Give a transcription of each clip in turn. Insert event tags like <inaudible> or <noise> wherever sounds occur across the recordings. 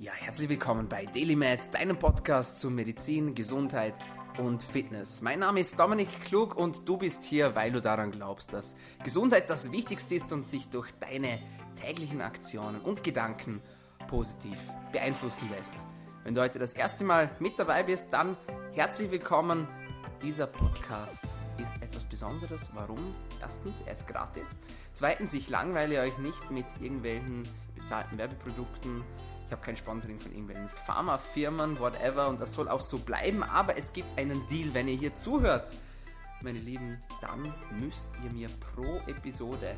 Ja, herzlich willkommen bei DailyMed, deinem Podcast zu Medizin, Gesundheit und Fitness. Mein Name ist Dominik Klug und du bist hier, weil du daran glaubst, dass Gesundheit das Wichtigste ist und sich durch deine täglichen Aktionen und Gedanken positiv beeinflussen lässt. Wenn du heute das erste Mal mit dabei bist, dann herzlich willkommen. Dieser Podcast ist etwas Besonderes. Warum? Erstens, er ist gratis. Zweitens, ich langweile euch nicht mit irgendwelchen bezahlten Werbeprodukten ich habe kein Sponsoring von irgendwelchen Pharmafirmen, whatever, und das soll auch so bleiben, aber es gibt einen Deal, wenn ihr hier zuhört. Meine Lieben, dann müsst ihr mir pro Episode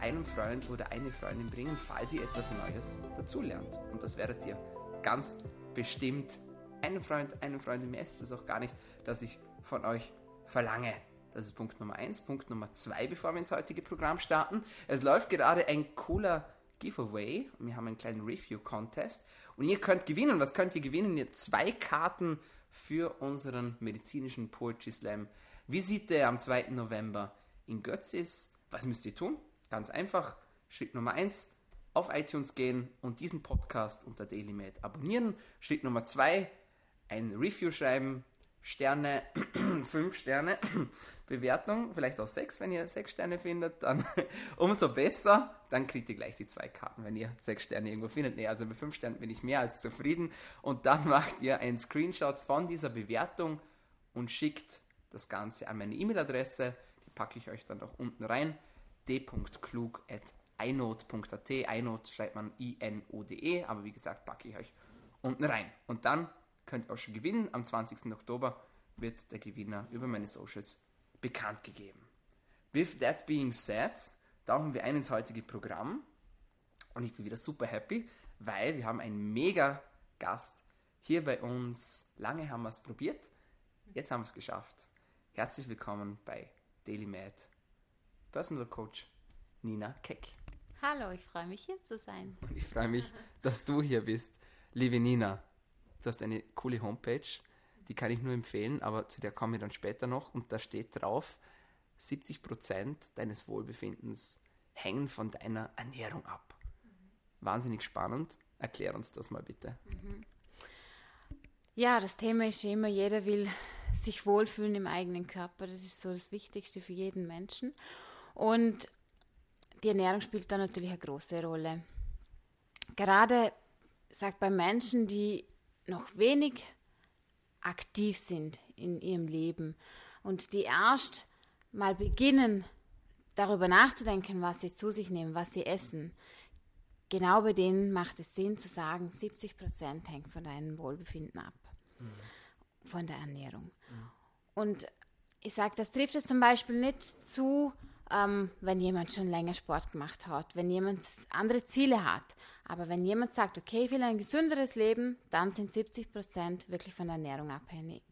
einen Freund oder eine Freundin bringen, falls ihr etwas Neues dazulernt. Und das werdet ihr ganz bestimmt einen Freund, eine Freundin mehr ist das auch gar nicht, dass ich von euch verlange. Das ist Punkt Nummer eins. Punkt Nummer zwei, bevor wir ins heutige Programm starten. Es läuft gerade ein cooler Giveaway. Wir haben einen kleinen Review-Contest. Und ihr könnt gewinnen. Was könnt ihr gewinnen? Ihr zwei Karten für unseren medizinischen Poetry Slam. Visite am 2. November in Götzis. Was müsst ihr tun? Ganz einfach. Schritt Nummer 1. Auf iTunes gehen und diesen Podcast unter DailyMed abonnieren. Schritt Nummer 2. Ein Review schreiben. Sterne, <clears throat> 5 Sterne. <clears throat> Bewertung, vielleicht auch sechs, wenn ihr sechs Sterne findet, dann <laughs> umso besser. Dann kriegt ihr gleich die zwei Karten, wenn ihr sechs Sterne irgendwo findet. Nee, also mit fünf Sternen bin ich mehr als zufrieden. Und dann <laughs> macht ihr einen Screenshot von dieser Bewertung und schickt das Ganze an meine E-Mail-Adresse. Die packe ich euch dann auch unten rein. d.klug.inode.at. Inode schreibt man I-N-O-D-E, aber wie gesagt, packe ich euch unten rein. Und dann könnt ihr auch schon gewinnen. Am 20. Oktober wird der Gewinner über meine Socials bekannt gegeben. With that being said, tauchen wir ein ins heutige Programm und ich bin wieder super happy, weil wir haben einen mega Gast hier bei uns. Lange haben wir es probiert, jetzt haben wir es geschafft. Herzlich willkommen bei Daily Mad, Personal Coach Nina Keck. Hallo, ich freue mich hier zu sein. Und ich freue mich, dass du hier bist, liebe Nina. Du hast eine coole Homepage die kann ich nur empfehlen, aber zu der komme ich dann später noch. Und da steht drauf, 70% deines Wohlbefindens hängen von deiner Ernährung ab. Mhm. Wahnsinnig spannend. Erklär uns das mal bitte. Mhm. Ja, das Thema ist immer, jeder will sich wohlfühlen im eigenen Körper. Das ist so das Wichtigste für jeden Menschen. Und die Ernährung spielt da natürlich eine große Rolle. Gerade sagt bei Menschen, die noch wenig aktiv sind in ihrem Leben und die erst mal beginnen, darüber nachzudenken, was sie zu sich nehmen, was sie essen, genau bei denen macht es Sinn zu sagen, 70 Prozent hängt von deinem Wohlbefinden ab, mhm. von der Ernährung. Mhm. Und ich sage, das trifft es zum Beispiel nicht zu, ähm, wenn jemand schon länger Sport gemacht hat, wenn jemand andere Ziele hat. Aber wenn jemand sagt, okay, ich will ein gesünderes Leben, dann sind 70 Prozent wirklich von der Ernährung abhängig.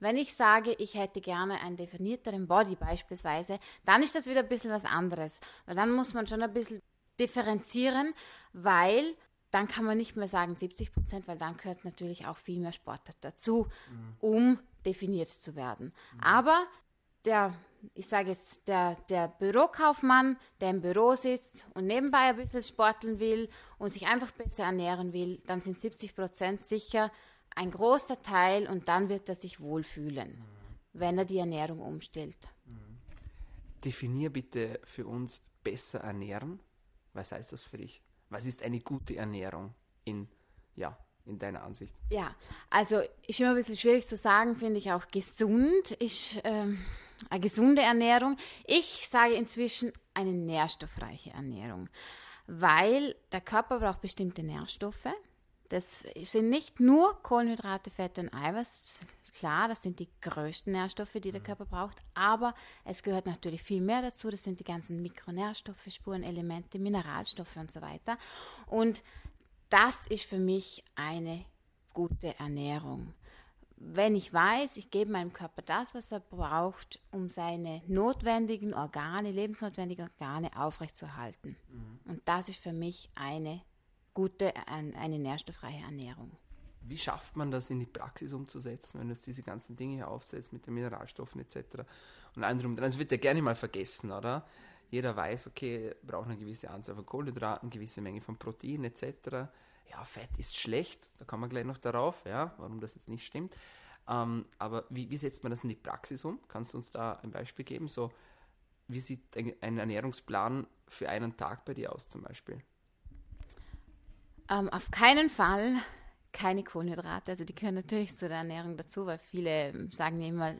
Wenn ich sage, ich hätte gerne einen definierteren Body beispielsweise, dann ist das wieder ein bisschen was anderes. Weil dann muss man schon ein bisschen differenzieren, weil dann kann man nicht mehr sagen 70 Prozent, weil dann gehört natürlich auch viel mehr Sport dazu, mhm. um definiert zu werden. Mhm. Aber der ich sage jetzt, der, der Bürokaufmann, der im Büro sitzt und nebenbei ein bisschen sporteln will und sich einfach besser ernähren will, dann sind 70 Prozent sicher ein großer Teil und dann wird er sich wohlfühlen, mhm. wenn er die Ernährung umstellt. Mhm. Definier bitte für uns besser ernähren. Was heißt das für dich? Was ist eine gute Ernährung in, ja, in deiner Ansicht? Ja, also ist immer ein bisschen schwierig zu sagen, finde ich auch gesund ist. Ähm, eine gesunde Ernährung. Ich sage inzwischen eine nährstoffreiche Ernährung, weil der Körper braucht bestimmte Nährstoffe. Das sind nicht nur Kohlenhydrate, Fette und Eiweiß. Klar, das sind die größten Nährstoffe, die der mhm. Körper braucht. Aber es gehört natürlich viel mehr dazu. Das sind die ganzen Mikronährstoffe, Spurenelemente, Mineralstoffe und so weiter. Und das ist für mich eine gute Ernährung wenn ich weiß, ich gebe meinem Körper das, was er braucht, um seine notwendigen Organe, lebensnotwendigen Organe aufrechtzuerhalten. Mhm. Und das ist für mich eine gute, eine nährstoffreiche Ernährung. Wie schafft man das in die Praxis umzusetzen, wenn du diese ganzen Dinge hier aufsetzt mit den Mineralstoffen etc. und anderem? Das wird ja gerne mal vergessen, oder? Jeder weiß, okay, braucht eine gewisse Anzahl von Kohlenhydraten, gewisse Menge von Protein etc ja, Fett ist schlecht, da kommen wir gleich noch darauf, ja, warum das jetzt nicht stimmt. Ähm, aber wie, wie, setzt man das in die Praxis um? Kannst du uns da ein Beispiel geben? So, wie sieht ein, ein Ernährungsplan für einen Tag bei dir aus zum Beispiel? Ähm, auf keinen Fall keine Kohlenhydrate. Also die gehören natürlich zu der Ernährung dazu, weil viele sagen immer,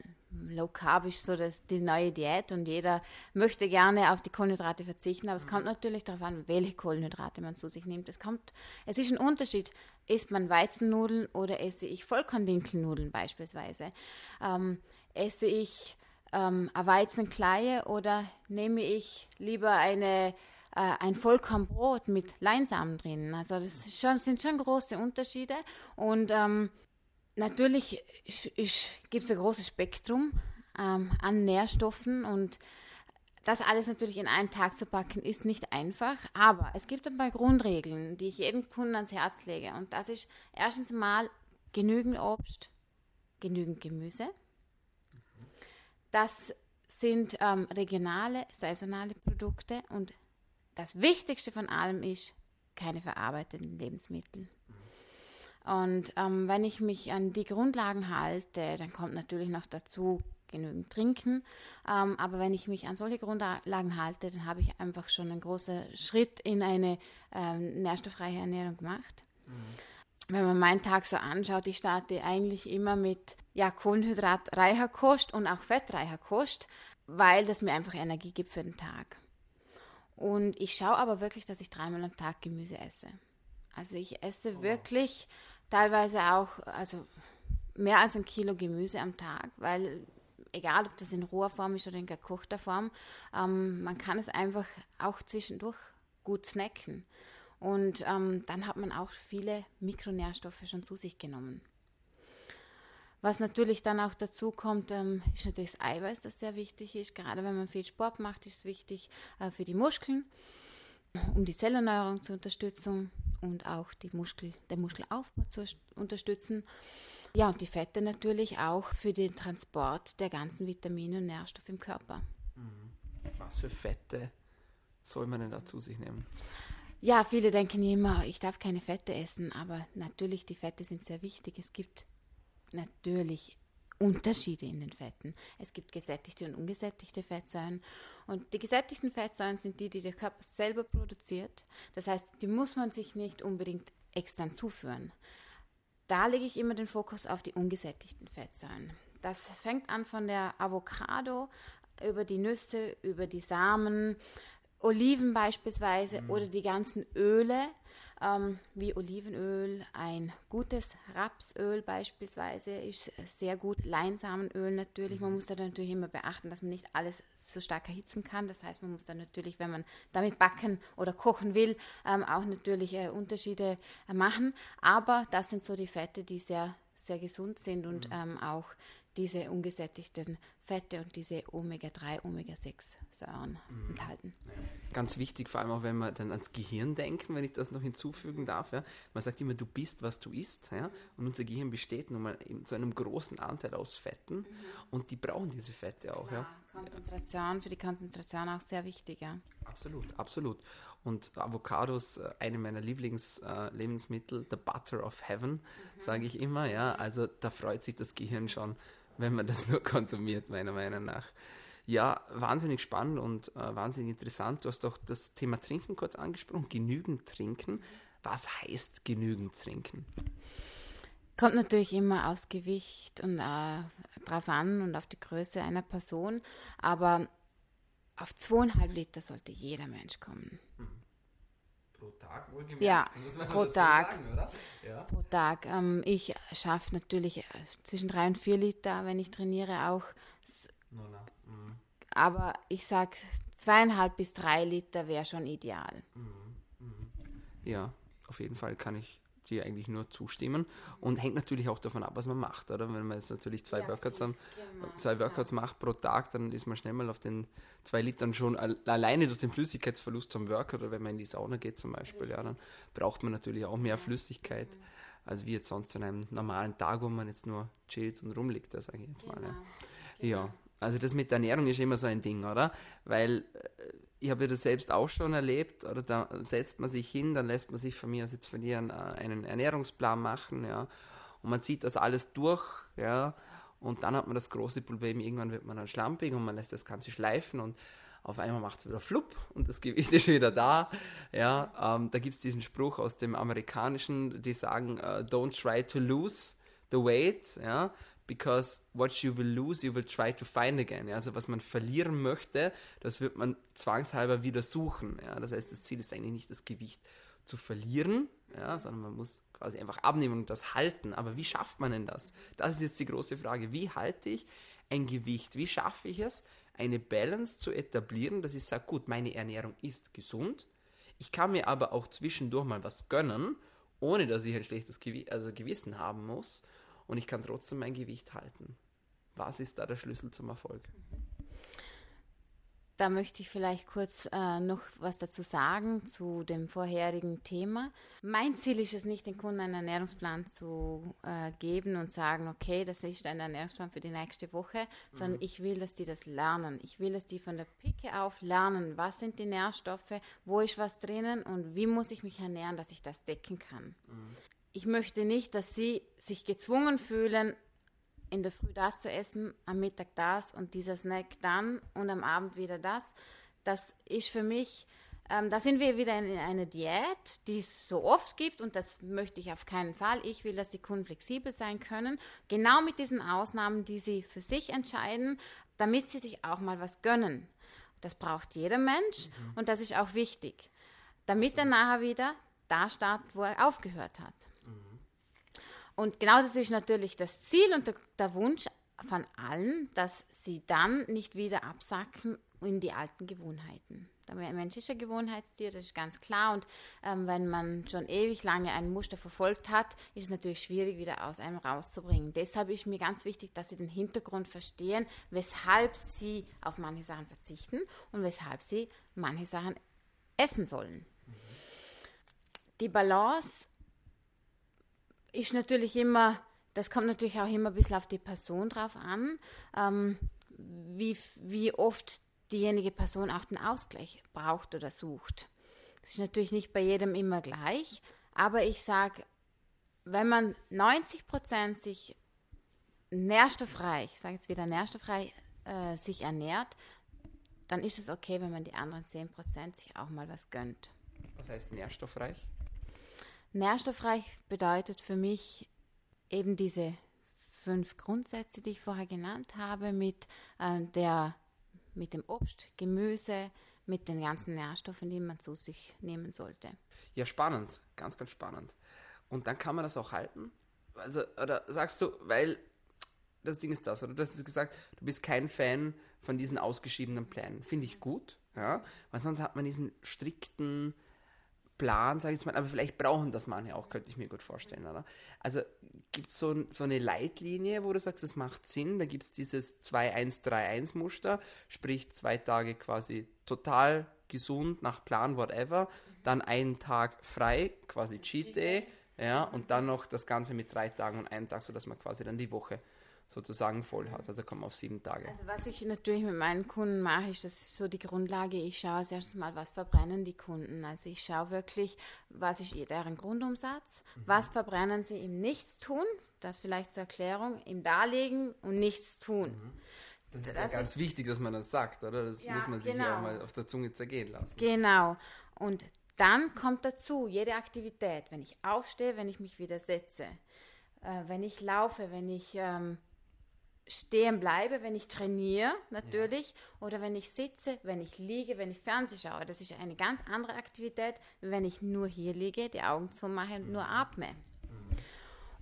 Low Carb ist so das, die neue Diät und jeder möchte gerne auf die Kohlenhydrate verzichten, aber es kommt natürlich darauf an, welche Kohlenhydrate man zu sich nimmt. Es kommt, es ist ein Unterschied, isst man Weizennudeln oder esse ich Vollkorndinkelnudeln beispielsweise. Ähm, esse ich ähm, eine Weizenkleie oder nehme ich lieber eine äh, ein Vollkornbrot mit Leinsamen drin. Also das schon, sind schon große Unterschiede. Und ähm, natürlich gibt es ein großes Spektrum ähm, an Nährstoffen und das alles natürlich in einen Tag zu packen, ist nicht einfach, aber es gibt ein paar Grundregeln, die ich jedem Kunden ans Herz lege. Und das ist erstens mal genügend Obst, genügend Gemüse. Das sind ähm, regionale, saisonale Produkte und das Wichtigste von allem ist, keine verarbeiteten Lebensmittel. Und ähm, wenn ich mich an die Grundlagen halte, dann kommt natürlich noch dazu genügend Trinken. Ähm, aber wenn ich mich an solche Grundlagen halte, dann habe ich einfach schon einen großen Schritt in eine ähm, nährstofffreie Ernährung gemacht. Mhm. Wenn man meinen Tag so anschaut, ich starte eigentlich immer mit ja, kohlenhydratreicher Kost und auch fettreicher Kost, weil das mir einfach Energie gibt für den Tag. Und ich schaue aber wirklich, dass ich dreimal am Tag Gemüse esse. Also ich esse oh. wirklich teilweise auch, also mehr als ein Kilo Gemüse am Tag, weil egal ob das in roher Form ist oder in gekochter Form, ähm, man kann es einfach auch zwischendurch gut snacken. Und ähm, dann hat man auch viele Mikronährstoffe schon zu sich genommen. Was natürlich dann auch dazu kommt, ähm, ist natürlich das Eiweiß, das sehr wichtig ist. Gerade wenn man viel Sport macht, ist es wichtig äh, für die Muskeln, um die Zellerneuerung zu unterstützen und auch die Muskel, den Muskelaufbau zu unterstützen. Ja, und die Fette natürlich auch für den Transport der ganzen Vitamine und Nährstoffe im Körper. Mhm. Was für Fette soll man denn da zu sich nehmen? Ja, viele denken immer, ich darf keine Fette essen, aber natürlich, die Fette sind sehr wichtig. Es gibt natürlich Unterschiede in den Fetten. Es gibt gesättigte und ungesättigte Fettsäuren. Und die gesättigten Fettsäuren sind die, die der Körper selber produziert. Das heißt, die muss man sich nicht unbedingt extern zuführen. Da lege ich immer den Fokus auf die ungesättigten Fettsäuren. Das fängt an von der Avocado über die Nüsse, über die Samen, Oliven beispielsweise mhm. oder die ganzen Öle, ähm, wie Olivenöl, ein gutes Rapsöl beispielsweise ist sehr gut, Leinsamenöl natürlich. Man mhm. muss da natürlich immer beachten, dass man nicht alles so stark erhitzen kann. Das heißt, man muss dann natürlich, wenn man damit backen oder kochen will, ähm, auch natürlich äh, Unterschiede äh, machen. Aber das sind so die Fette, die sehr, sehr gesund sind und mhm. ähm, auch diese ungesättigten Fette und diese Omega-3, Omega-6-Säuren mhm. enthalten. Ganz wichtig, vor allem auch wenn wir dann ans Gehirn denken, wenn ich das noch hinzufügen darf. Ja. Man sagt immer, du bist, was du isst. Ja. Und unser Gehirn besteht nun mal zu einem großen Anteil aus Fetten mhm. und die brauchen diese Fette auch. Ja. Konzentration, für die Konzentration auch sehr wichtig. Ja. Absolut, absolut. Und Avocados, äh, eine meiner Lieblingslebensmittel, the butter of heaven, mhm. sage ich immer. Ja. Also da freut sich das Gehirn schon wenn man das <laughs> nur konsumiert, meiner Meinung nach. Ja, wahnsinnig spannend und äh, wahnsinnig interessant. Du hast doch das Thema Trinken kurz angesprochen, genügend trinken. Was heißt genügend trinken? Kommt natürlich immer aufs Gewicht und äh, drauf an und auf die Größe einer Person, aber auf zweieinhalb Liter sollte jeder Mensch kommen. Mhm pro Tag wohlgemerkt. Ja, pro Tag. Sagen, ja. Pro Tag. Ähm, ich schaffe natürlich äh, zwischen drei und vier Liter, wenn ich trainiere, auch. No, no. Mhm. Aber ich sage, zweieinhalb bis drei Liter wäre schon ideal. Mhm. Mhm. Ja, auf jeden Fall kann ich dir eigentlich nur zustimmen und hängt natürlich auch davon ab, was man macht, oder? Wenn man jetzt natürlich zwei ja, Workouts, haben, genau. zwei Workouts ja. macht pro Tag, dann ist man schnell mal auf den zwei Litern schon alleine durch den Flüssigkeitsverlust vom Workout oder wenn man in die Sauna geht zum Beispiel, ja, dann braucht man natürlich auch mehr Flüssigkeit, mhm. als wie jetzt sonst an einem normalen Tag, wo man jetzt nur chillt und rumliegt, das sage ich jetzt mal. Genau. Ja. Genau. ja, also das mit der Ernährung ist immer so ein Ding, oder? Weil äh, ich habe das selbst auch schon erlebt, oder da setzt man sich hin, dann lässt man sich von mir aus jetzt von ihr einen, einen Ernährungsplan machen, ja, und man zieht das alles durch, ja, und dann hat man das große Problem, irgendwann wird man dann schlampig und man lässt das Ganze schleifen und auf einmal macht es wieder flupp und das <laughs> Gewicht ist wieder da. Ja, ähm, da gibt es diesen Spruch aus dem Amerikanischen, die sagen, uh, don't try to lose the weight, ja, because what you will lose, you will try to find again. Ja, also was man verlieren möchte, das wird man zwangshalber wieder suchen. Ja, das heißt, das Ziel ist eigentlich nicht das Gewicht zu verlieren, ja, sondern man muss quasi einfach abnehmen und das halten. Aber wie schafft man denn das? Das ist jetzt die große Frage. Wie halte ich ein Gewicht? Wie schaffe ich es, eine Balance zu etablieren, dass ich sage, gut, meine Ernährung ist gesund. Ich kann mir aber auch zwischendurch mal was gönnen, ohne dass ich ein schlechtes Gewi also Gewissen haben muss. Und ich kann trotzdem mein Gewicht halten. Was ist da der Schlüssel zum Erfolg? Da möchte ich vielleicht kurz äh, noch was dazu sagen zu dem vorherigen Thema. Mein Ziel ist es nicht, den Kunden einen Ernährungsplan zu äh, geben und sagen, okay, das ist ein Ernährungsplan für die nächste Woche, sondern mhm. ich will, dass die das lernen. Ich will, dass die von der Picke auf lernen, was sind die Nährstoffe, wo ist was drinnen und wie muss ich mich ernähren, dass ich das decken kann. Mhm. Ich möchte nicht, dass sie sich gezwungen fühlen, in der Früh das zu essen, am Mittag das und dieser Snack dann und am Abend wieder das. Das ist für mich, ähm, da sind wir wieder in, in einer Diät, die es so oft gibt und das möchte ich auf keinen Fall. Ich will, dass die Kunden flexibel sein können, genau mit diesen Ausnahmen, die sie für sich entscheiden, damit sie sich auch mal was gönnen. Das braucht jeder Mensch mhm. und das ist auch wichtig, damit er nachher wieder da startet, wo er aufgehört hat. Und genau das ist natürlich das Ziel und der, der Wunsch von allen, dass sie dann nicht wieder absacken in die alten Gewohnheiten. Der Mensch ist ein Gewohnheitstier, das ist ganz klar. Und ähm, wenn man schon ewig lange ein Muster verfolgt hat, ist es natürlich schwierig, wieder aus einem rauszubringen. Deshalb ist mir ganz wichtig, dass sie den Hintergrund verstehen, weshalb sie auf manche Sachen verzichten und weshalb sie manche Sachen essen sollen. Die Balance ist natürlich immer, das kommt natürlich auch immer ein bisschen auf die Person drauf an, ähm, wie, wie oft diejenige Person auch den Ausgleich braucht oder sucht. Das ist natürlich nicht bei jedem immer gleich, aber ich sage, wenn man 90 Prozent sich nährstoffreich, ich sage jetzt wieder nährstoffreich, äh, sich ernährt, dann ist es okay, wenn man die anderen 10 Prozent sich auch mal was gönnt. Was heißt nährstoffreich? Nährstoffreich bedeutet für mich eben diese fünf Grundsätze, die ich vorher genannt habe, mit, äh, der, mit dem Obst, Gemüse, mit den ganzen Nährstoffen, die man zu sich nehmen sollte. Ja, spannend, ganz, ganz spannend. Und dann kann man das auch halten? Also, oder sagst du, weil das Ding ist das, oder du hast gesagt, du bist kein Fan von diesen ausgeschriebenen Plänen. Finde ich gut, ja, weil sonst hat man diesen strikten, Plan, sage ich jetzt mal, aber vielleicht brauchen das manche auch, könnte ich mir gut vorstellen, oder? Also gibt es so, so eine Leitlinie, wo du sagst, es macht Sinn, da gibt es dieses 2-1-3-1-Muster, sprich zwei Tage quasi total gesund, nach Plan, whatever, dann einen Tag frei, quasi Cheat Day, ja, und dann noch das Ganze mit drei Tagen und einem Tag, sodass man quasi dann die Woche sozusagen voll hat. Also kommen auf sieben Tage. Also was ich natürlich mit meinen Kunden mache, ist das ist so die Grundlage. Ich schaue als erstes mal, was verbrennen die Kunden. Also ich schaue wirklich, was ist deren Grundumsatz, mhm. was verbrennen sie im Nichtstun, das vielleicht zur Erklärung, im Darlegen und nichts tun. Mhm. Das ist das ja ganz ist, wichtig, dass man das sagt, oder? Das ja, muss man sich genau. ja mal auf der Zunge zergehen lassen. Genau. Und dann kommt dazu jede Aktivität, wenn ich aufstehe, wenn ich mich wieder setze, äh, wenn ich laufe, wenn ich ähm, stehen bleibe, wenn ich trainiere, natürlich, ja. oder wenn ich sitze, wenn ich liege, wenn ich Fernseh schaue. Das ist eine ganz andere Aktivität, wenn ich nur hier liege, die Augen zumache und mhm. nur atme. Mhm.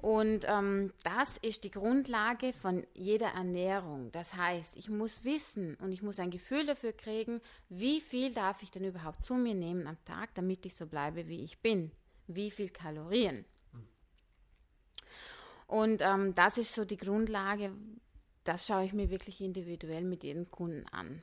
Und ähm, das ist die Grundlage von jeder Ernährung. Das heißt, ich muss wissen und ich muss ein Gefühl dafür kriegen, wie viel darf ich denn überhaupt zu mir nehmen am Tag, damit ich so bleibe, wie ich bin. Wie viel Kalorien. Mhm. Und ähm, das ist so die Grundlage, das schaue ich mir wirklich individuell mit jedem Kunden an. Mhm.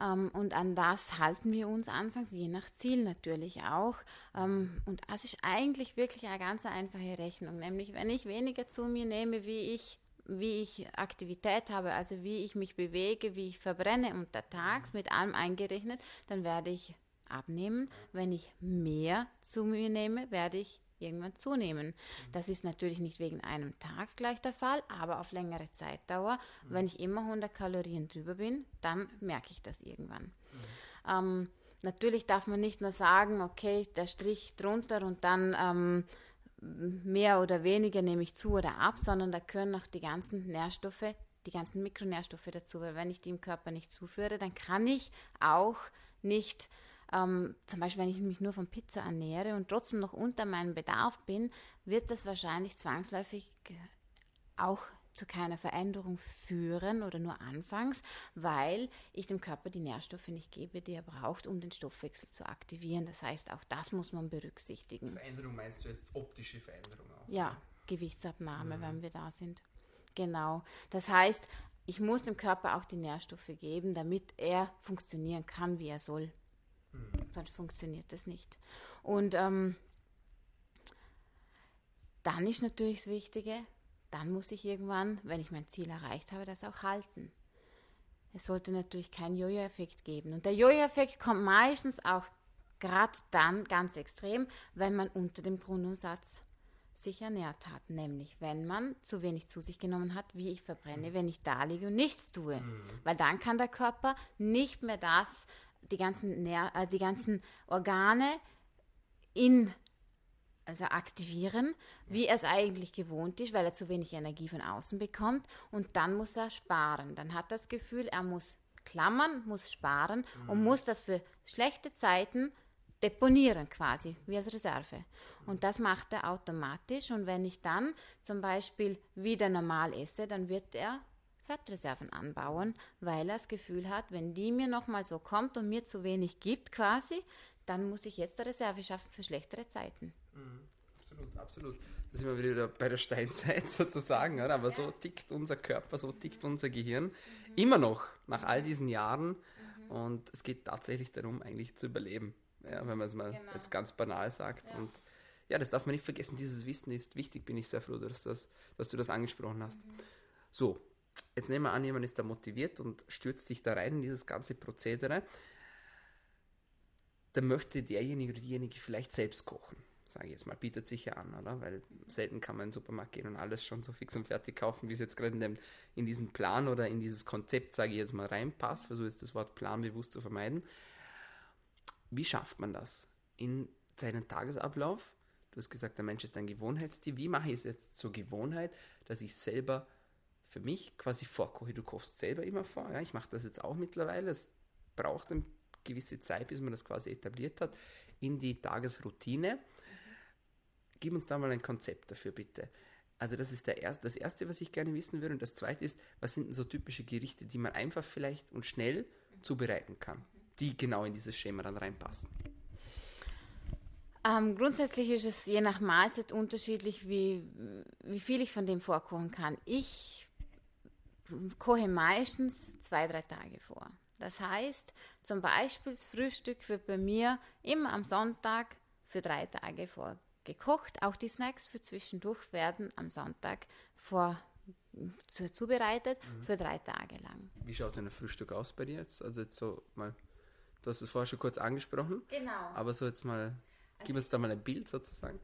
Ähm, und an das halten wir uns anfangs, je nach Ziel natürlich auch. Ähm, und das ist eigentlich wirklich eine ganz einfache Rechnung, nämlich wenn ich weniger zu mir nehme, wie ich wie ich Aktivität habe, also wie ich mich bewege, wie ich verbrenne untertags, mit allem eingerechnet, dann werde ich abnehmen. Wenn ich mehr zu mir nehme, werde ich irgendwann zunehmen. Das ist natürlich nicht wegen einem Tag gleich der Fall, aber auf längere Zeitdauer. Wenn ich immer 100 Kalorien drüber bin, dann merke ich das irgendwann. Ähm, natürlich darf man nicht nur sagen, okay, der Strich drunter und dann ähm, mehr oder weniger nehme ich zu oder ab, sondern da gehören noch die ganzen Nährstoffe, die ganzen Mikronährstoffe dazu, weil wenn ich die im Körper nicht zuführe, dann kann ich auch nicht ähm, zum Beispiel, wenn ich mich nur von Pizza ernähre und trotzdem noch unter meinem Bedarf bin, wird das wahrscheinlich zwangsläufig auch zu keiner Veränderung führen oder nur anfangs, weil ich dem Körper die Nährstoffe nicht gebe, die er braucht, um den Stoffwechsel zu aktivieren. Das heißt, auch das muss man berücksichtigen. Veränderung meinst du jetzt optische Veränderung auch? Ja, Gewichtsabnahme, mhm. wenn wir da sind. Genau. Das heißt, ich muss dem Körper auch die Nährstoffe geben, damit er funktionieren kann, wie er soll. Sonst funktioniert das nicht. Und ähm, dann ist natürlich das Wichtige, dann muss ich irgendwann, wenn ich mein Ziel erreicht habe, das auch halten. Es sollte natürlich keinen Jojo-Effekt geben. Und der Jojo-Effekt kommt meistens auch gerade dann ganz extrem, wenn man unter dem Brunnensatz sich ernährt hat. Nämlich, wenn man zu wenig zu sich genommen hat, wie ich verbrenne, wenn ich da liege und nichts tue. Mhm. Weil dann kann der Körper nicht mehr das die ganzen, Ner äh, die ganzen Organe in also aktivieren, wie er es eigentlich gewohnt ist, weil er zu wenig Energie von außen bekommt und dann muss er sparen. Dann hat er das Gefühl, er muss klammern, muss sparen mhm. und muss das für schlechte Zeiten deponieren quasi, wie als Reserve. Und das macht er automatisch und wenn ich dann zum Beispiel wieder normal esse, dann wird er Fettreserven anbauen, weil er das Gefühl hat, wenn die mir nochmal so kommt und mir zu wenig gibt quasi, dann muss ich jetzt eine Reserve schaffen für schlechtere Zeiten. Mhm. Absolut, absolut. Da sind wir wieder bei der Steinzeit <laughs> sozusagen, oder? aber so tickt unser Körper, so tickt unser Gehirn mhm. immer noch nach all diesen Jahren mhm. und es geht tatsächlich darum, eigentlich zu überleben, ja, wenn man es mal genau. jetzt ganz banal sagt. Ja. Und ja, das darf man nicht vergessen, dieses Wissen ist wichtig, bin ich sehr froh, dass, das, dass du das angesprochen hast. Mhm. So, Jetzt nehmen wir an, jemand ist da motiviert und stürzt sich da rein in dieses ganze Prozedere. Dann möchte derjenige oder diejenige vielleicht selbst kochen. Sage ich jetzt mal, bietet sich ja an, oder? Weil selten kann man in den Supermarkt gehen und alles schon so fix und fertig kaufen, wie es jetzt gerade in, in diesen Plan oder in dieses Konzept, sage ich jetzt mal, reinpasst. Versuche jetzt das Wort Plan bewusst zu vermeiden. Wie schafft man das in seinen Tagesablauf? Du hast gesagt, der Mensch ist ein Gewohnheitstier. Wie mache ich es jetzt zur Gewohnheit, dass ich selber für mich quasi vorkoche. Du kochst selber immer vor. Ja? Ich mache das jetzt auch mittlerweile. Es braucht eine gewisse Zeit, bis man das quasi etabliert hat, in die Tagesroutine. Gib uns da mal ein Konzept dafür, bitte. Also das ist der erste, das Erste, was ich gerne wissen würde. Und das Zweite ist, was sind denn so typische Gerichte, die man einfach vielleicht und schnell zubereiten kann, die genau in dieses Schema dann reinpassen? Ähm, grundsätzlich ist es je nach Mahlzeit unterschiedlich, wie, wie viel ich von dem vorkochen kann. Ich koche meistens zwei, drei Tage vor. Das heißt, zum Beispiel das Frühstück wird bei mir immer am Sonntag für drei Tage vorgekocht. Auch die Snacks für zwischendurch werden am Sonntag vor zubereitet mhm. für drei Tage lang. Wie schaut denn ein Frühstück aus bei dir jetzt? Also jetzt so mal, du hast es vorher schon kurz angesprochen. Genau. Aber so jetzt mal, gib also, uns da mal ein Bild sozusagen.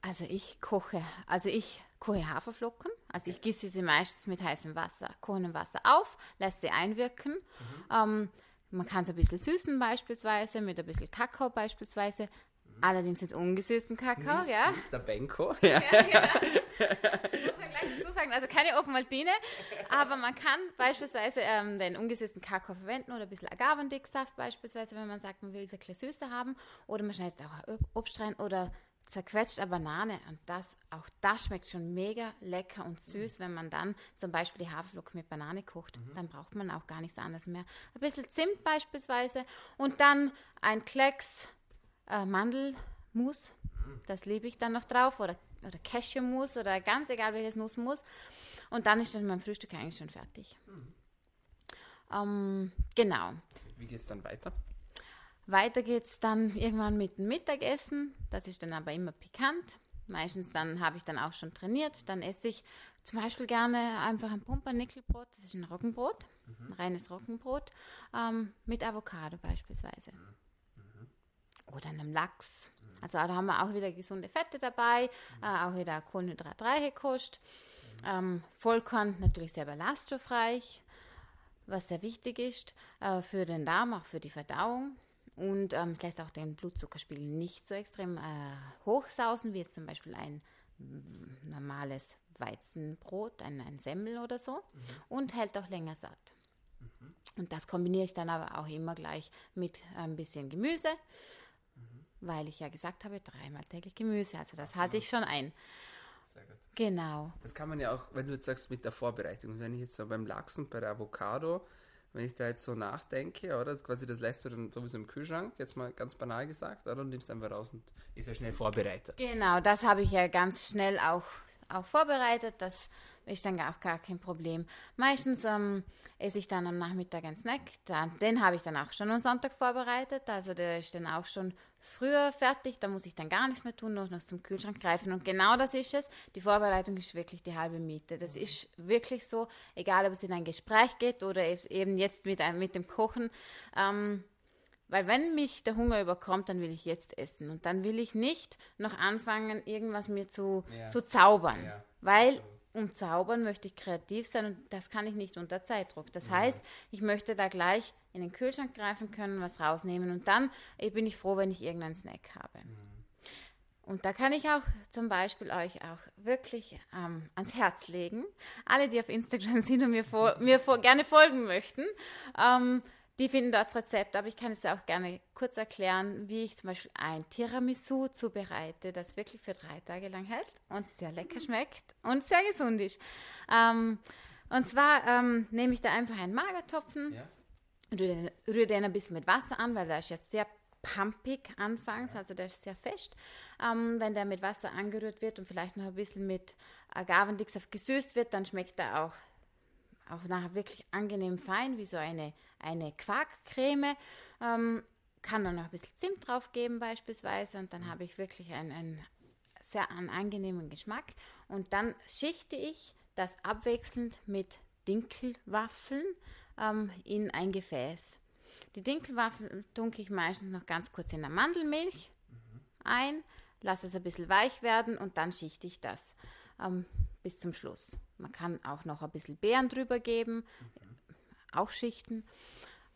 Also ich koche, also ich koche Haferflocken, also ich gieße sie meistens mit heißem Wasser, kochendem Wasser auf, lasse sie einwirken. Mhm. Ähm, man kann es ein bisschen süßen beispielsweise, mit ein bisschen Kakao beispielsweise. Mhm. Allerdings nicht ungesüßten Kakao, nicht, ja. Nicht der Benko. <laughs> Ja, ja genau. muss man gleich dazu sagen, also keine Openmaltine, aber man kann beispielsweise ähm, den ungesüßten Kakao verwenden oder ein bisschen Agavendicksaft beispielsweise, wenn man sagt, man will es ein bisschen süßer haben. Oder man schneidet auch Obst rein oder zerquetschte Banane und das, auch das schmeckt schon mega lecker und süß, mhm. wenn man dann zum Beispiel die Haferflocken mit Banane kocht. Mhm. Dann braucht man auch gar nichts anderes mehr. Ein bisschen Zimt beispielsweise und dann ein Klecks äh, Mandelmus, mhm. das liebe ich dann noch drauf oder, oder Cashewmus oder ganz egal welches Nussmus und dann ist dann mein Frühstück eigentlich schon fertig. Mhm. Ähm, genau. Wie geht es dann weiter? Weiter geht es dann irgendwann mit dem Mittagessen. Das ist dann aber immer pikant. Meistens dann habe ich dann auch schon trainiert. Dann esse ich zum Beispiel gerne einfach ein Pumpernickelbrot. Das ist ein Roggenbrot, mhm. ein reines Roggenbrot ähm, mit Avocado beispielsweise. Mhm. Oder einem Lachs. Also da haben wir auch wieder gesunde Fette dabei, äh, auch wieder kohlenhydratreiche Kost. Ähm, Vollkorn natürlich sehr ballaststoffreich, was sehr wichtig ist äh, für den Darm, auch für die Verdauung. Und ähm, es lässt auch den Blutzuckerspiegel nicht so extrem äh, hochsausen, wie jetzt zum Beispiel ein normales Weizenbrot, ein, ein Semmel oder so. Mhm. Und hält auch länger satt. Mhm. Und das kombiniere ich dann aber auch immer gleich mit ein bisschen Gemüse, mhm. weil ich ja gesagt habe, dreimal täglich Gemüse. Also das halte ich schon ein. Sehr gut. Genau. Das kann man ja auch, wenn du jetzt sagst, mit der Vorbereitung. Wenn ich jetzt so beim Lachs und bei der Avocado wenn ich da jetzt so nachdenke, oder? Quasi das lässt du dann sowieso im Kühlschrank, jetzt mal ganz banal gesagt, oder? Und nimmst einfach raus und ist ja schnell vorbereitet. Genau, das habe ich ja ganz schnell auch, auch vorbereitet. Das ist dann auch gar kein Problem. Meistens ähm, esse ich dann am Nachmittag einen Snack. Dann, den habe ich dann auch schon am Sonntag vorbereitet. Also der ist dann auch schon früher fertig. Da muss ich dann gar nichts mehr tun, nur noch zum Kühlschrank greifen. Und genau das ist es. Die Vorbereitung ist wirklich die halbe Miete. Das ist wirklich so, egal ob es in ein Gespräch geht oder eben jetzt mit, mit dem Kochen. Ähm, weil wenn mich der Hunger überkommt, dann will ich jetzt essen. Und dann will ich nicht noch anfangen, irgendwas mir zu, ja. zu zaubern. Ja. Weil um zaubern möchte ich kreativ sein und das kann ich nicht unter Zeitdruck. Das ja. heißt, ich möchte da gleich in den Kühlschrank greifen können, was rausnehmen und dann bin ich froh, wenn ich irgendeinen Snack habe. Mhm. Und da kann ich auch zum Beispiel euch auch wirklich ähm, ans Herz legen. Alle, die auf Instagram <laughs> sind und mir, vor, mir vor, gerne folgen möchten, ähm, die finden dort das Rezept, aber ich kann es auch gerne kurz erklären, wie ich zum Beispiel ein Tiramisu zubereite, das wirklich für drei Tage lang hält und sehr lecker schmeckt und sehr gesund ist. Ähm, und zwar ähm, nehme ich da einfach einen Magertopfen, ja. rühre, den, rühre den ein bisschen mit Wasser an, weil der ist ja sehr pumpig anfangs, also der ist sehr fest. Ähm, wenn der mit Wasser angerührt wird und vielleicht noch ein bisschen mit Agavendicksaft gesüßt wird, dann schmeckt er auch auch nachher wirklich angenehm fein, wie so eine, eine Quarkcreme. Ähm, kann dann noch ein bisschen Zimt drauf geben beispielsweise und dann habe ich wirklich einen, einen sehr einen angenehmen Geschmack. Und dann schichte ich das abwechselnd mit Dinkelwaffeln ähm, in ein Gefäß. Die Dinkelwaffeln tunke ich meistens noch ganz kurz in der Mandelmilch mhm. ein, lasse es ein bisschen weich werden und dann schichte ich das ähm, bis zum Schluss. Man kann auch noch ein bisschen Beeren drüber geben. Auch schichten.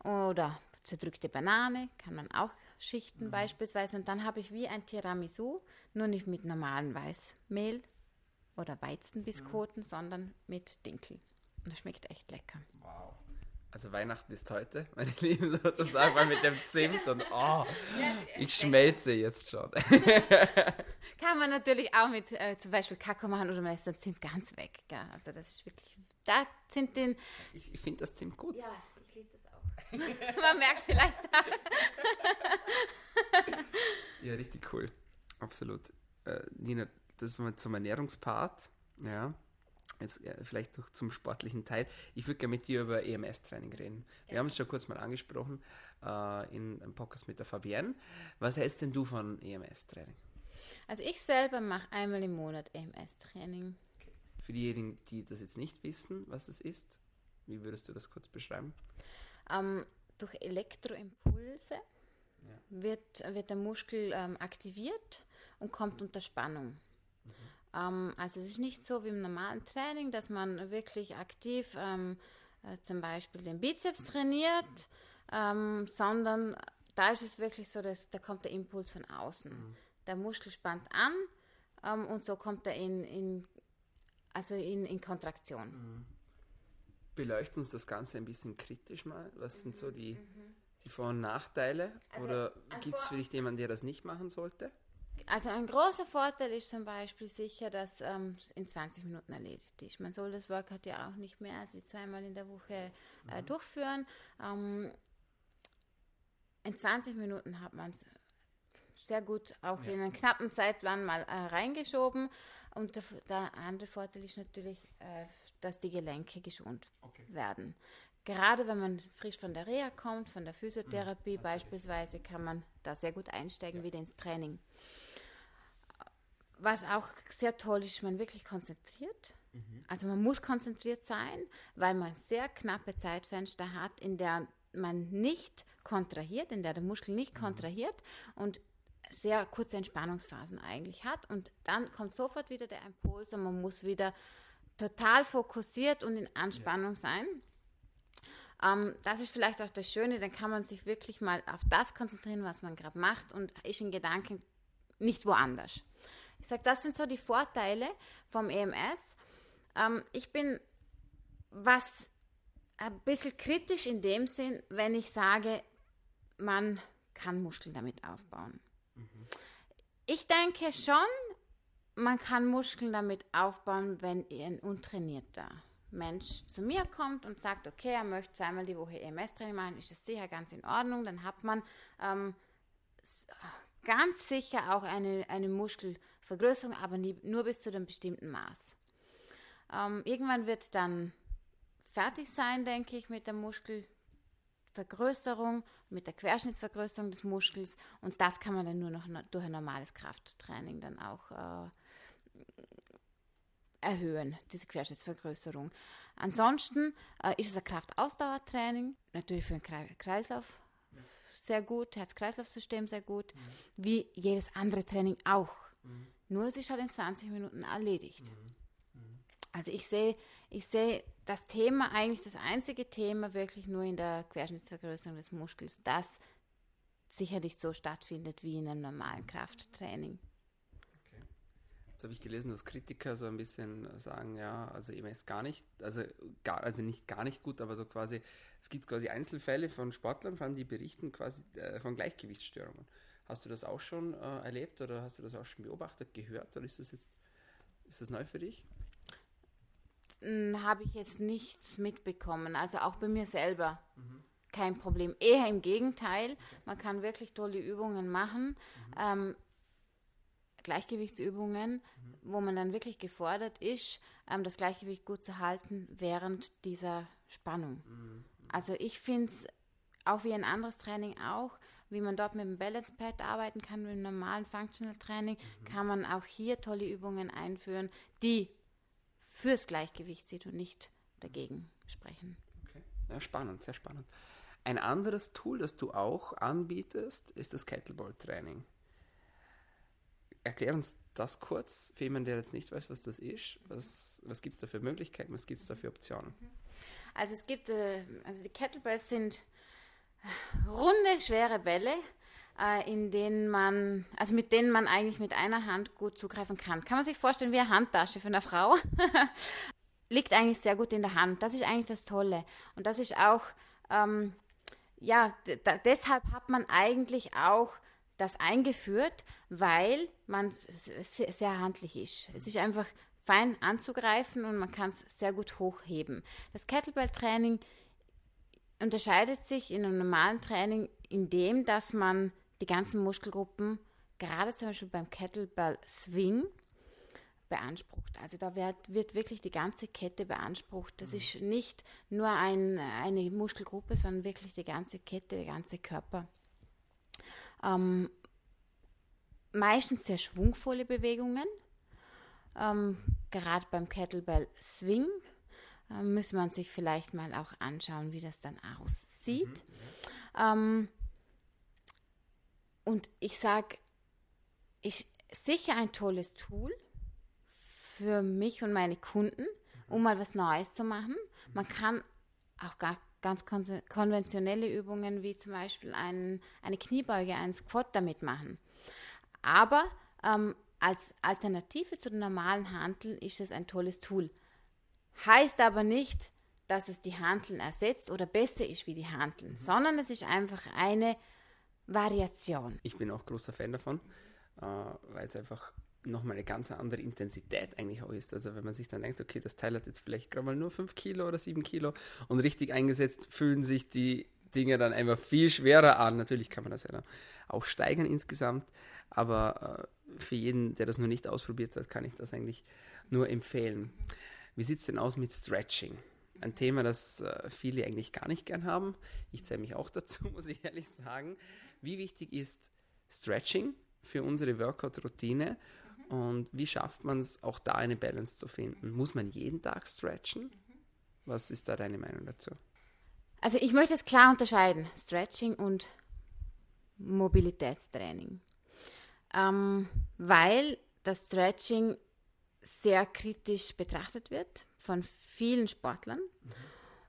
Oder zerdrückte Banane kann man auch schichten mhm. beispielsweise. Und dann habe ich wie ein Tiramisu, nur nicht mit normalen Weißmehl oder Weizenbiskoten, mhm. sondern mit Dinkel. Und das schmeckt echt lecker. Wow. Also Weihnachten ist heute, <laughs> meine Lieben, sozusagen, weil mit dem Zimt und oh, ich schmelze jetzt schon. <laughs> Kann man natürlich auch mit äh, zum Beispiel Kakao machen oder man lässt den Zimt ganz weg. Gell? Also das ist wirklich, da sind den... Ich, ich finde das Zimt gut. Ja, ich liebe das auch. <laughs> man merkt es vielleicht ja, richtig cool. Absolut. Äh, Nina, das war zum Ernährungspart. Ja jetzt vielleicht noch zum sportlichen Teil. Ich würde gerne mit dir über EMS-Training reden. Wir ja. haben es schon kurz mal angesprochen äh, in einem Podcast mit der Fabienne. Was hältst denn du von EMS-Training? Also ich selber mache einmal im Monat EMS-Training. Okay. Für diejenigen, die das jetzt nicht wissen, was es ist, wie würdest du das kurz beschreiben? Ähm, durch Elektroimpulse ja. wird, wird der Muskel ähm, aktiviert und kommt unter Spannung. Ähm, also es ist nicht so wie im normalen Training, dass man wirklich aktiv ähm, äh, zum Beispiel den Bizeps trainiert, ähm, sondern da ist es wirklich so, dass da kommt der Impuls von außen. Mhm. Der Muskel spannt an ähm, und so kommt er in, in also in, in Kontraktion. Mhm. Beleuchten uns das Ganze ein bisschen kritisch mal. Was sind so die, mhm. die Vor- und Nachteile? Also Oder gibt es vielleicht jemanden, der das nicht machen sollte? Also ein großer Vorteil ist zum Beispiel sicher, dass ähm, es in 20 Minuten erledigt ist. Man soll das Workout ja auch nicht mehr als wie zweimal in der Woche äh, mhm. durchführen. Ähm, in 20 Minuten hat man es sehr gut auch ja. in einen knappen Zeitplan mal äh, reingeschoben. Und der, der, andere Vorteil ist natürlich, äh, dass die Gelenke geschont okay. werden. Gerade wenn man frisch von der Reha kommt, von der Physiotherapie mhm, beispielsweise, kann man da sehr gut einsteigen, ja. wieder ins Training. Was auch sehr toll ist, man wirklich konzentriert. Mhm. Also man muss konzentriert sein, weil man sehr knappe Zeitfenster hat, in der man nicht kontrahiert, in der der Muskel nicht mhm. kontrahiert und sehr kurze Entspannungsphasen eigentlich hat. Und dann kommt sofort wieder der Impuls und man muss wieder total fokussiert und in Anspannung ja. sein. Ähm, das ist vielleicht auch das Schöne, dann kann man sich wirklich mal auf das konzentrieren, was man gerade macht und ist in Gedanken nicht woanders. Ich sage, das sind so die Vorteile vom EMS. Ähm, ich bin was ein bisschen kritisch in dem Sinn, wenn ich sage, man kann Muskeln damit aufbauen. Mhm. Ich denke schon, man kann Muskeln damit aufbauen, wenn ein untrainierter Mensch zu mir kommt und sagt, okay, er möchte zweimal die Woche EMS-Training machen, ist das sicher ganz in Ordnung. Dann hat man ähm, ganz sicher auch eine, eine Muskelvergrößerung, aber nie, nur bis zu einem bestimmten Maß. Ähm, irgendwann wird dann fertig sein, denke ich, mit der Muskelvergrößerung, mit der Querschnittsvergrößerung des Muskels und das kann man dann nur noch durch ein normales Krafttraining dann auch äh, erhöhen, diese Querschnittsvergrößerung. Ansonsten äh, ist es ein Kraftausdauertraining, natürlich für den Kreislauf sehr gut, Herz-Kreislauf-System sehr gut, mhm. wie jedes andere Training auch. Mhm. Nur es ist halt in 20 Minuten erledigt. Mhm. mhm. Also ich sehe, ich sehe das Thema eigentlich das einzige Thema wirklich nur in der Querschnittsvergrößerung des Muskels, das sicherlich so stattfindet wie in einem normalen Krafttraining. Jetzt habe ich gelesen, dass Kritiker so ein bisschen sagen, ja, also EMS gar nicht, also gar, also nicht gar nicht gut, aber so quasi, es gibt quasi Einzelfälle von Sportlern, vor allem die berichten quasi äh, von Gleichgewichtsstörungen. Hast du das auch schon äh, erlebt oder hast du das auch schon beobachtet, gehört oder ist das jetzt, ist das neu für dich? Hm, habe ich jetzt nichts mitbekommen, also auch bei mir selber. Mhm kein Problem. Eher im Gegenteil, man kann wirklich tolle Übungen machen. Mhm. Ähm, Gleichgewichtsübungen, mhm. wo man dann wirklich gefordert ist, ähm, das Gleichgewicht gut zu halten während dieser Spannung. Mhm. Also ich finde es auch wie ein anderes Training auch, wie man dort mit dem Balance Pad arbeiten kann, mit dem normalen Functional Training, mhm. kann man auch hier tolle Übungen einführen, die fürs Gleichgewicht sind und nicht dagegen sprechen. Okay. Ja, spannend, sehr spannend. Ein anderes Tool, das du auch anbietest, ist das Kettlebell-Training erklär uns das kurz für jemanden, der jetzt nicht weiß, was das ist. Was, was gibt es da für Möglichkeiten, was gibt es da für Optionen? Also es gibt, äh, also die Kettlebells sind runde, schwere Bälle, äh, in denen man, also mit denen man eigentlich mit einer Hand gut zugreifen kann. Kann man sich vorstellen wie eine Handtasche für eine Frau. <laughs> Liegt eigentlich sehr gut in der Hand. Das ist eigentlich das Tolle. Und das ist auch, ähm, ja, deshalb hat man eigentlich auch das eingeführt, weil man sehr handlich ist. Es ist einfach fein anzugreifen und man kann es sehr gut hochheben. Das Kettlebell-Training unterscheidet sich in einem normalen Training in dem, dass man die ganzen Muskelgruppen, gerade zum Beispiel beim Kettlebell Swing, beansprucht. Also da wird, wird wirklich die ganze Kette beansprucht. Das mhm. ist nicht nur ein, eine Muskelgruppe, sondern wirklich die ganze Kette, der ganze Körper. Ähm, meistens sehr schwungvolle Bewegungen. Ähm, gerade beim Kettlebell Swing äh, muss man sich vielleicht mal auch anschauen, wie das dann aussieht. Mhm, ja. ähm, und ich sage, ich sicher ein tolles Tool für mich und meine Kunden, um mal was Neues zu machen. Man kann auch gar, ganz konventionelle Übungen wie zum Beispiel ein, eine Kniebeuge, einen Squat damit machen. Aber ähm, als Alternative zu den normalen Handeln ist es ein tolles Tool. Heißt aber nicht, dass es die Handeln ersetzt oder besser ist wie die Handeln, mhm. sondern es ist einfach eine Variation. Ich bin auch großer Fan davon, äh, weil es einfach nochmal eine ganz andere Intensität eigentlich auch ist. Also wenn man sich dann denkt, okay, das Teil hat jetzt vielleicht gerade mal nur 5 Kilo oder 7 Kilo und richtig eingesetzt, fühlen sich die Dinge dann einfach viel schwerer an. Natürlich kann man das ja dann auch steigern insgesamt, aber äh, für jeden, der das noch nicht ausprobiert hat, kann ich das eigentlich nur empfehlen. Wie sieht es denn aus mit Stretching? Ein Thema, das äh, viele eigentlich gar nicht gern haben. Ich zähle mich auch <laughs> dazu, muss ich ehrlich sagen. Wie wichtig ist Stretching für unsere Workout-Routine Und wie schafft man es, auch da eine Balance zu finden? Muss man jeden Tag stretchen? Was ist da deine Meinung dazu? Also ich möchte es klar unterscheiden, Stretching und Mobilitätstraining. Ähm, weil das Stretching sehr kritisch betrachtet wird von vielen Sportlern mhm.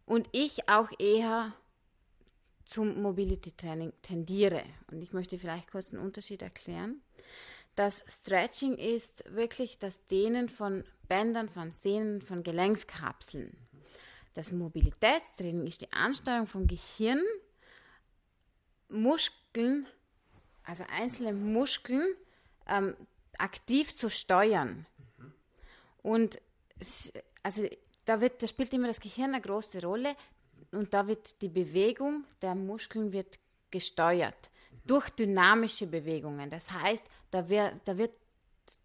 und ich auch eher zum Mobility Training tendiere. Und ich möchte vielleicht kurz einen Unterschied erklären. Das Stretching ist wirklich das Dehnen von Bändern, von Sehnen, von Gelenkskapseln. Das Mobilitätstraining ist die Ansteuerung vom Gehirn, Muskeln, also einzelne Muskeln, ähm, aktiv zu steuern. Und es, also da, wird, da spielt immer das Gehirn eine große Rolle und da wird die Bewegung der Muskeln wird gesteuert durch dynamische Bewegungen. Das heißt, da wird, da wird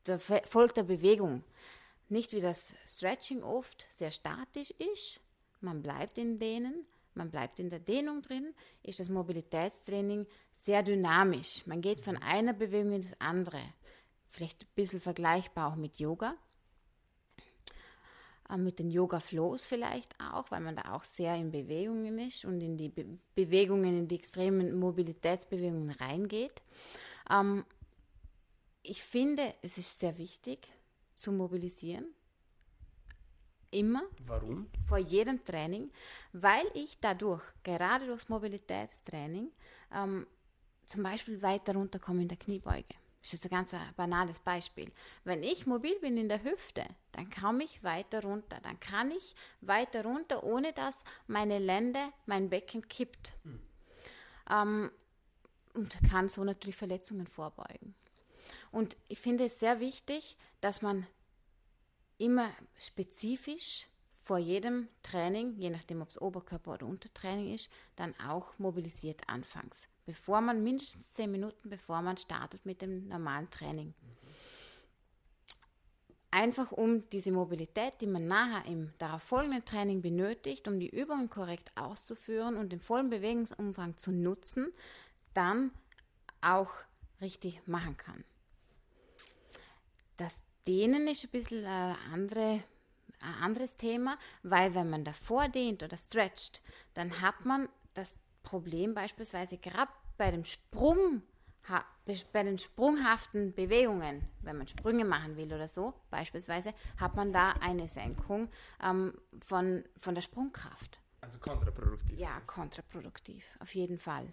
da folgt der Bewegung. Nicht wie das Stretching oft sehr statisch ist. Man bleibt in denen, man bleibt in der Dehnung drin, ist das Mobilitätstraining sehr dynamisch. Man geht von einer Bewegung in das andere. Vielleicht ein bisschen vergleichbar auch mit Yoga. Äh, mit den Yoga-Flows vielleicht auch, weil man da auch sehr in Bewegungen ist und in die Be Bewegungen, in die extremen Mobilitätsbewegungen reingeht. Ähm, ich finde, es ist sehr wichtig zu mobilisieren. Immer. Warum? Vor jedem Training, weil ich dadurch, gerade durchs Mobilitätstraining, ähm, zum Beispiel weiter runterkomme in der Kniebeuge. Das ist ein ganz banales Beispiel. Wenn ich mobil bin in der Hüfte, dann komme ich weiter runter. Dann kann ich weiter runter, ohne dass meine Lände, mein Becken kippt. Hm. Ähm, und kann so natürlich Verletzungen vorbeugen. Und ich finde es sehr wichtig, dass man immer spezifisch vor jedem Training, je nachdem ob es Oberkörper oder Untertraining ist, dann auch mobilisiert anfangs bevor man mindestens zehn Minuten, bevor man startet mit dem normalen Training. Einfach um diese Mobilität, die man nachher im darauffolgenden Training benötigt, um die Übungen korrekt auszuführen und den vollen Bewegungsumfang zu nutzen, dann auch richtig machen kann. Das Dehnen ist ein bisschen ein, andere, ein anderes Thema, weil wenn man davor dehnt oder stretcht, dann hat man das Problem beispielsweise gerade bei dem Sprung, bei den sprunghaften Bewegungen, wenn man Sprünge machen will oder so, beispielsweise, hat man da eine Senkung ähm, von, von der Sprungkraft. Also kontraproduktiv. Ja, kontraproduktiv, auf jeden Fall.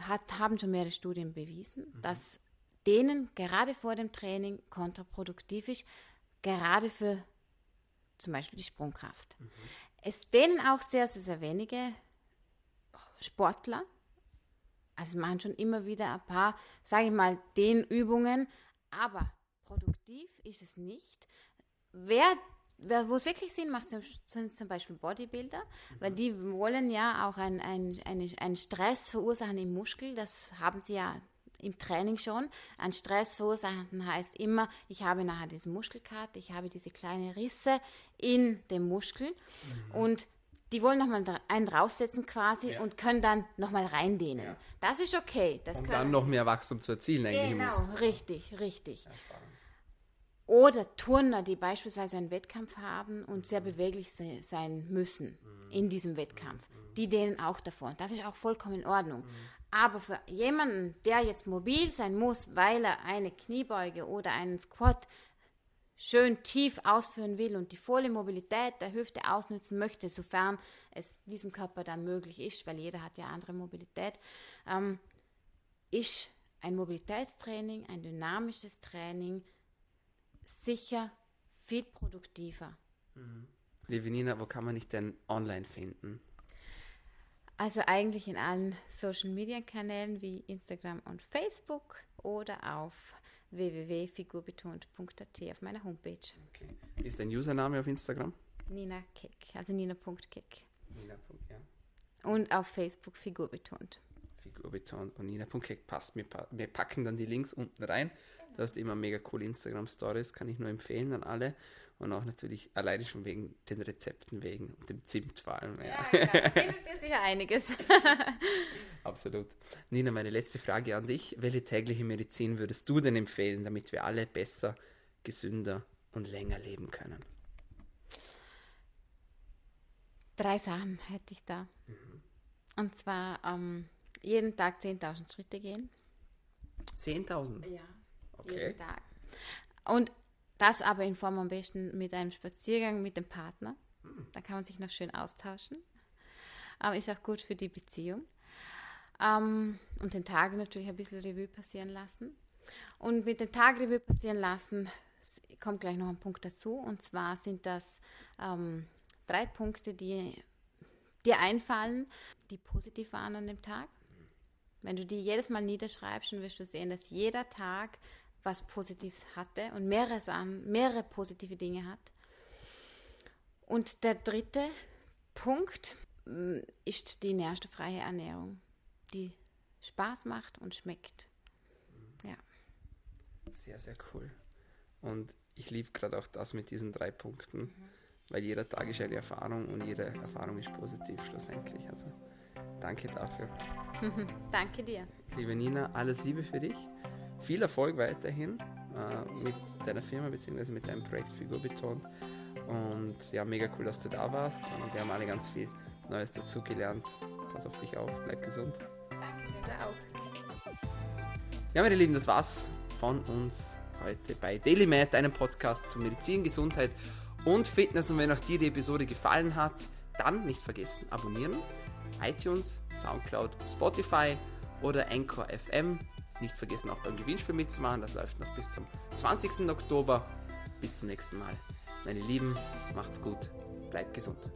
Hat, haben schon mehrere Studien bewiesen, mhm. dass denen gerade vor dem Training kontraproduktiv ist, gerade für zum Beispiel die Sprungkraft. Mhm. Es denen auch sehr, sehr, sehr wenige Sportler. Also machen schon immer wieder ein paar, sage ich mal, den Übungen, aber produktiv ist es nicht. Wer, wer wo es wirklich Sinn macht, sind zum Beispiel Bodybuilder, weil die wollen ja auch einen ein, ein Stress verursachen im Muskel. Das haben sie ja im Training schon. Ein Stress verursachen heißt immer, ich habe nachher diesen Muskelkater, ich habe diese kleinen Risse in dem Muskel mhm. und die wollen nochmal einen draufsetzen quasi ja. und können dann nochmal reindehnen. Ja. Das ist okay. Das um dann noch mehr Wachstum zu erzielen eigentlich. Genau, richtig, richtig. Ja, Oder Turner, die beispielsweise einen Wettkampf haben und sehr beweglich se sein müssen mhm. in diesem Wettkampf. Mhm. Die dehnen auch davor. Das ist auch vollkommen in Ordnung. Mhm. Aber für jemanden, der jetzt mobil sein muss, weil er eine Kniebeuge oder einen Squat schön tief ausführen will und die volle Mobilität der Hüfte ausnutzen möchte, sofern es diesem Körper dann möglich ist, weil jeder hat ja andere Mobilität, ähm, ist ein Mobilitätstraining, ein dynamisches Training sicher viel produktiver. Mhm. Liebe Nina, wo kann man dich denn online finden? Also eigentlich in allen Social Media Kanälen wie Instagram und Facebook oder auf www.figurbetont.at auf meiner Homepage. Okay. Ist dein Username auf Instagram? Nina Keck, also nina.keck. Nina. Ja. Und auf Facebook Figurbetont. Figurbetont und nina.keck passt. Wir, wir packen dann die Links unten rein. Du hast immer mega coole Instagram-Stories, kann ich nur empfehlen an alle. Und auch natürlich alleine schon wegen den Rezepten wegen und dem Zimt vor allem. Ja, ja klar. <laughs> findet ihr sicher einiges. <laughs> Absolut. Nina, meine letzte Frage an dich. Welche tägliche Medizin würdest du denn empfehlen, damit wir alle besser gesünder und länger leben können? Drei Sachen hätte ich da. Mhm. Und zwar ähm, jeden Tag 10.000 Schritte gehen. 10.000? Ja. Okay. Jeden Tag. Und das aber in Form am besten mit einem Spaziergang mit dem Partner. Mhm. Da kann man sich noch schön austauschen. Aber ist auch gut für die Beziehung. Ähm, und den Tag natürlich ein bisschen Revue passieren lassen. Und mit dem Tag Revue passieren lassen kommt gleich noch ein Punkt dazu. Und zwar sind das ähm, drei Punkte, die dir einfallen, die positiv waren an dem Tag. Wenn du die jedes Mal niederschreibst, dann wirst du sehen, dass jeder Tag was Positives hatte und mehrere, an, mehrere positive Dinge hat. Und der dritte Punkt mm, ist die nährstofffreie Ernährung, die Spaß macht und schmeckt. Ja. Sehr, sehr cool. Und ich liebe gerade auch das mit diesen drei Punkten. Mhm weil jeder Tag ist eine Erfahrung und jede Erfahrung ist positiv schlussendlich. Also danke dafür. <laughs> danke dir. Liebe Nina, alles Liebe für dich. Viel Erfolg weiterhin äh, mit deiner Firma bzw. mit deinem Projekt Figur betont. Und ja, mega cool, dass du da warst. Und wir haben alle ganz viel Neues dazu gelernt. Pass auf dich auf, bleib gesund. Dankeschön, auch. Ja, meine Lieben, das war's von uns heute bei DailyMed, einem Podcast zu Medizin, Gesundheit und Fitness. Und wenn auch dir die Episode gefallen hat, dann nicht vergessen, abonnieren. iTunes, Soundcloud, Spotify oder Anchor FM. Nicht vergessen auch beim Gewinnspiel mitzumachen. Das läuft noch bis zum 20. Oktober. Bis zum nächsten Mal. Meine Lieben, macht's gut. Bleibt gesund.